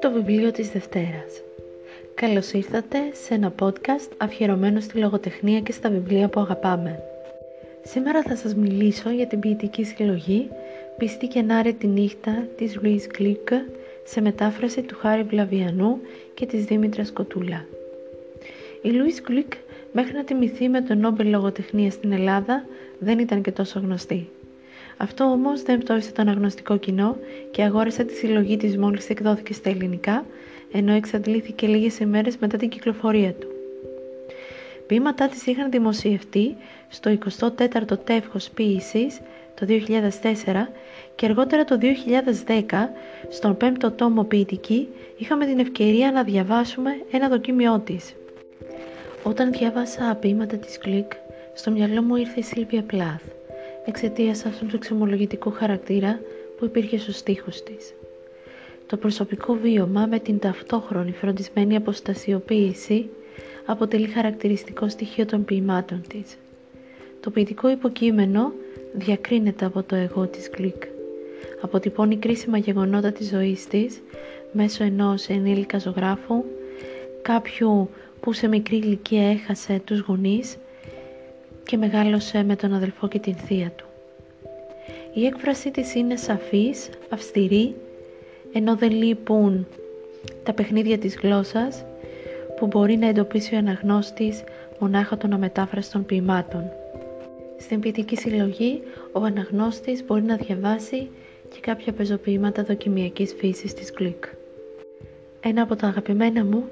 Το βιβλίο της Δευτέρας Καλώς ήρθατε σε ένα podcast αφιερωμένο στη λογοτεχνία και στα βιβλία που αγαπάμε. Σήμερα θα σας μιλήσω για την ποιητική συλλογή «Πιστή και ενάρετη νύχτα» της Λουίς Γκλίκ σε μετάφραση του Χάρη Βλαβιανού και της Δήμητρας Κοτούλα. Η Λουίς Γκλίκ μέχρι να τιμηθεί με τον Νόμπελ Λογοτεχνίας στην Ελλάδα δεν ήταν και τόσο γνωστή. Αυτό όμως δεν πτώσε το αναγνωστικό κοινό και αγόρασε τη συλλογή της μόλις εκδόθηκε στα ελληνικά, ενώ εξαντλήθηκε λίγες ημέρες μετά την κυκλοφορία του. Ποίηματά της είχαν δημοσιευτεί στο 24ο τεύχος ποίησης το 2004 και αργότερα το 2010 στον 5ο τόμο ποιητική είχαμε την ευκαιρία να διαβάσουμε ένα δοκίμιό της. Όταν διάβασα ποίηματα της Κλικ, στο μυαλό μου ήρθε η Σίλβια Πλάθ εξαιτίας αυτού του εξομολογητικού χαρακτήρα που υπήρχε στους στίχους της. Το προσωπικό βίωμα με την ταυτόχρονη φροντισμένη αποστασιοποίηση αποτελεί χαρακτηριστικό στοιχείο των ποιημάτων της. Το ποιητικό υποκείμενο διακρίνεται από το εγώ της Γκλικ. Αποτυπώνει κρίσιμα γεγονότα της ζωής της μέσω ενός ενήλικα ζωγράφου, κάποιου που σε μικρή ηλικία έχασε τους γονείς και μεγάλωσε με τον αδελφό και την θεία του. Η έκφρασή της είναι σαφής, αυστηρή, ενώ δεν λείπουν τα παιχνίδια της γλώσσας που μπορεί να εντοπίσει ο αναγνώστης μονάχα των αμετάφραστων ποιημάτων. Στην ποιητική συλλογή, ο αναγνώστης μπορεί να διαβάσει και κάποια πεζοποιήματα δοκιμιακής φύσης της Γκλικ. Ένα από τα αγαπημένα μου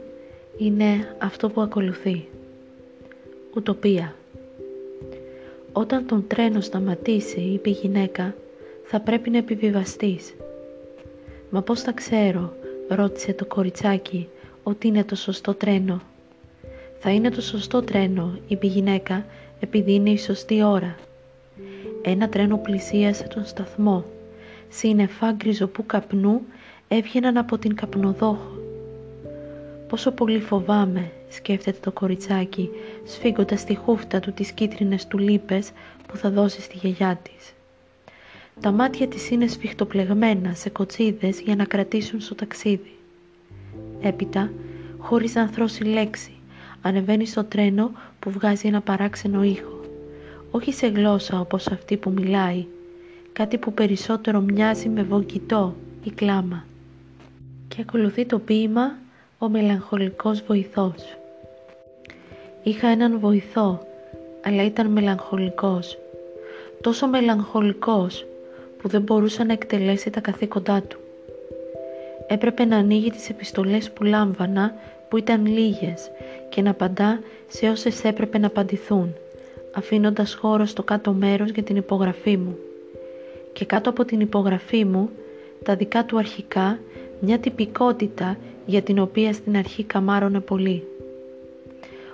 είναι αυτό που ακολουθεί. Ουτοπία. Όταν τον τρένο σταματήσει, είπε η γυναίκα, θα πρέπει να επιβιβαστείς. «Μα πώς θα ξέρω», ρώτησε το κοριτσάκι, «ότι είναι το σωστό τρένο». «Θα είναι το σωστό τρένο», είπε η γυναίκα, «επειδή είναι η σωστή ώρα». Ένα τρένο πλησίασε τον σταθμό. Σύννεφα γκριζοπού καπνού έβγαιναν από την καπνοδόχο. «Πόσο πολύ φοβάμαι», σκέφτεται το κοριτσάκι, σφίγγοντας τη χούφτα του τις κίτρινες τουλίπες που θα δώσει στη γιαγιά της. Τα μάτια της είναι σφιχτοπλεγμένα σε κοτσίδες για να κρατήσουν στο ταξίδι. Έπειτα, χωρίς να θρώσει λέξη, ανεβαίνει στο τρένο που βγάζει ένα παράξενο ήχο. Όχι σε γλώσσα όπως αυτή που μιλάει, κάτι που περισσότερο μοιάζει με βογγητό ή κλάμα. Και ακολουθεί το ποίημα «Ο μελαγχολικός βοηθός». Είχα έναν βοηθό, αλλά ήταν μελαγχολικός. Τόσο μελαγχολικός που δεν μπορούσε να εκτελέσει τα καθήκοντά του. Έπρεπε να ανοίγει τις επιστολές που λάμβανα, που ήταν λίγες, και να απαντά σε όσες έπρεπε να απαντηθούν, αφήνοντας χώρο στο κάτω μέρος για την υπογραφή μου. Και κάτω από την υπογραφή μου, τα δικά του αρχικά, μια τυπικότητα για την οποία στην αρχή καμάρωνε πολύ.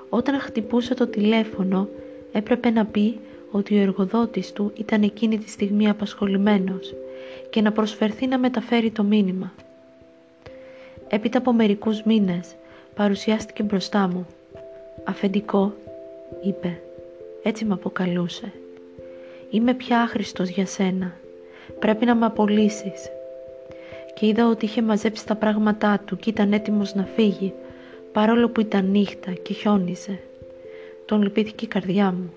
Όταν χτυπούσε το τηλέφωνο έπρεπε να πει ότι ο εργοδότης του ήταν εκείνη τη στιγμή απασχολημένος και να προσφερθεί να μεταφέρει το μήνυμα. Έπειτα από μερικούς μήνες παρουσιάστηκε μπροστά μου. «Αφεντικό», είπε, έτσι με αποκαλούσε. «Είμαι πια άχρηστος για σένα. Πρέπει να με απολύσεις». Και είδα ότι είχε μαζέψει τα πράγματά του και ήταν έτοιμος να φύγει παρόλο που ήταν νύχτα και χιόνιζε. Τον λυπήθηκε η καρδιά μου.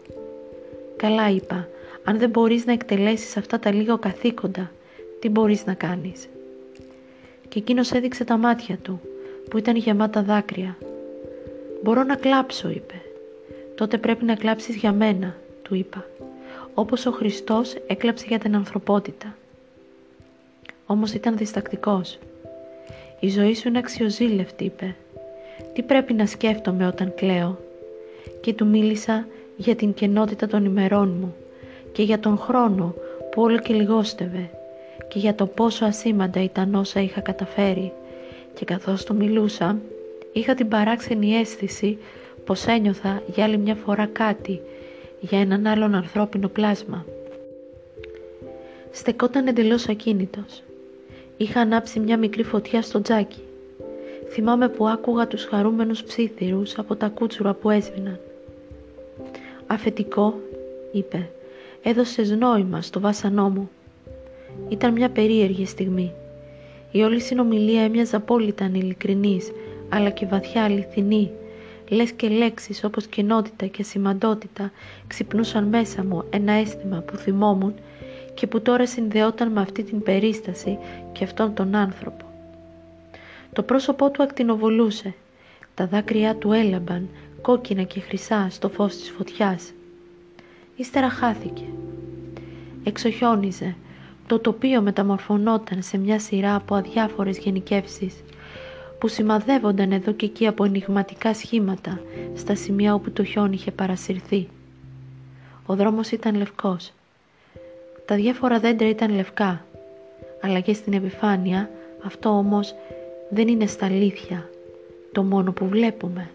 Καλά είπα, αν δεν μπορείς να εκτελέσεις αυτά τα λίγα καθήκοντα, τι μπορείς να κάνεις; Και εκείνος έδειξε τα μάτια του, που ήταν γεμάτα δάκρυα. «Μπορώ να κλάψω», είπε. «Τότε πρέπει να κλάψεις για μένα», του είπα. Όπως ο Χριστός έκλαψε για την ανθρωπότητα. Όμως ήταν διστακτικός. «Η ζωή σου είναι αξιοζήλευτη», είπε. Τι πρέπει να σκέφτομαι όταν κλαίω; Και του μίλησα για την κενότητα των ημερών μου και για τον χρόνο που όλο και λιγόστευε και για το πόσο ασήμαντα ήταν όσα είχα καταφέρει και καθώς του μιλούσα είχα την παράξενη αίσθηση πως ένιωθα για άλλη μια φορά κάτι για έναν άλλον ανθρώπινο πλάσμα. Στεκόταν εντελώς ακίνητος. Είχα ανάψει μια μικρή φωτιά στο τζάκι Θυμάμαι που άκουγα τους χαρούμενους ψήθυρους από τα κούτσουρα που έσβηναν. «Αφετικό», είπε, «έδωσες νόημα στο βάσανό μου». Ήταν μια περίεργη στιγμή. Η όλη συνομιλία έμοιαζε απόλυτα ανηλικρινής, αλλά και βαθιά αληθινή. Λες και λέξεις όπως κοινότητα και σημαντότητα ξυπνούσαν μέσα μου ένα αίσθημα που θυμόμουν και που τώρα συνδεόταν με αυτή την περίσταση και αυτόν τον άνθρωπο. Το πρόσωπό του ακτινοβολούσε. Τα δάκρυά του έλαμπαν, κόκκινα και χρυσά στο φως της φωτιάς. Ύστερα χάθηκε. Εξοχιόνιζε. Το τοπίο μεταμορφωνόταν σε μια σειρά από αδιάφορες γενικεύσεις που σημαδεύονταν εδώ και εκεί από ενηγματικά σχήματα στα σημεία όπου το χιόνι είχε παρασυρθεί. Ο δρόμος ήταν λευκός. Τα διάφορα δέντρα ήταν λευκά, αλλά και στην επιφάνεια αυτό όμως δεν είναι στα αλήθεια το μόνο που βλέπουμε.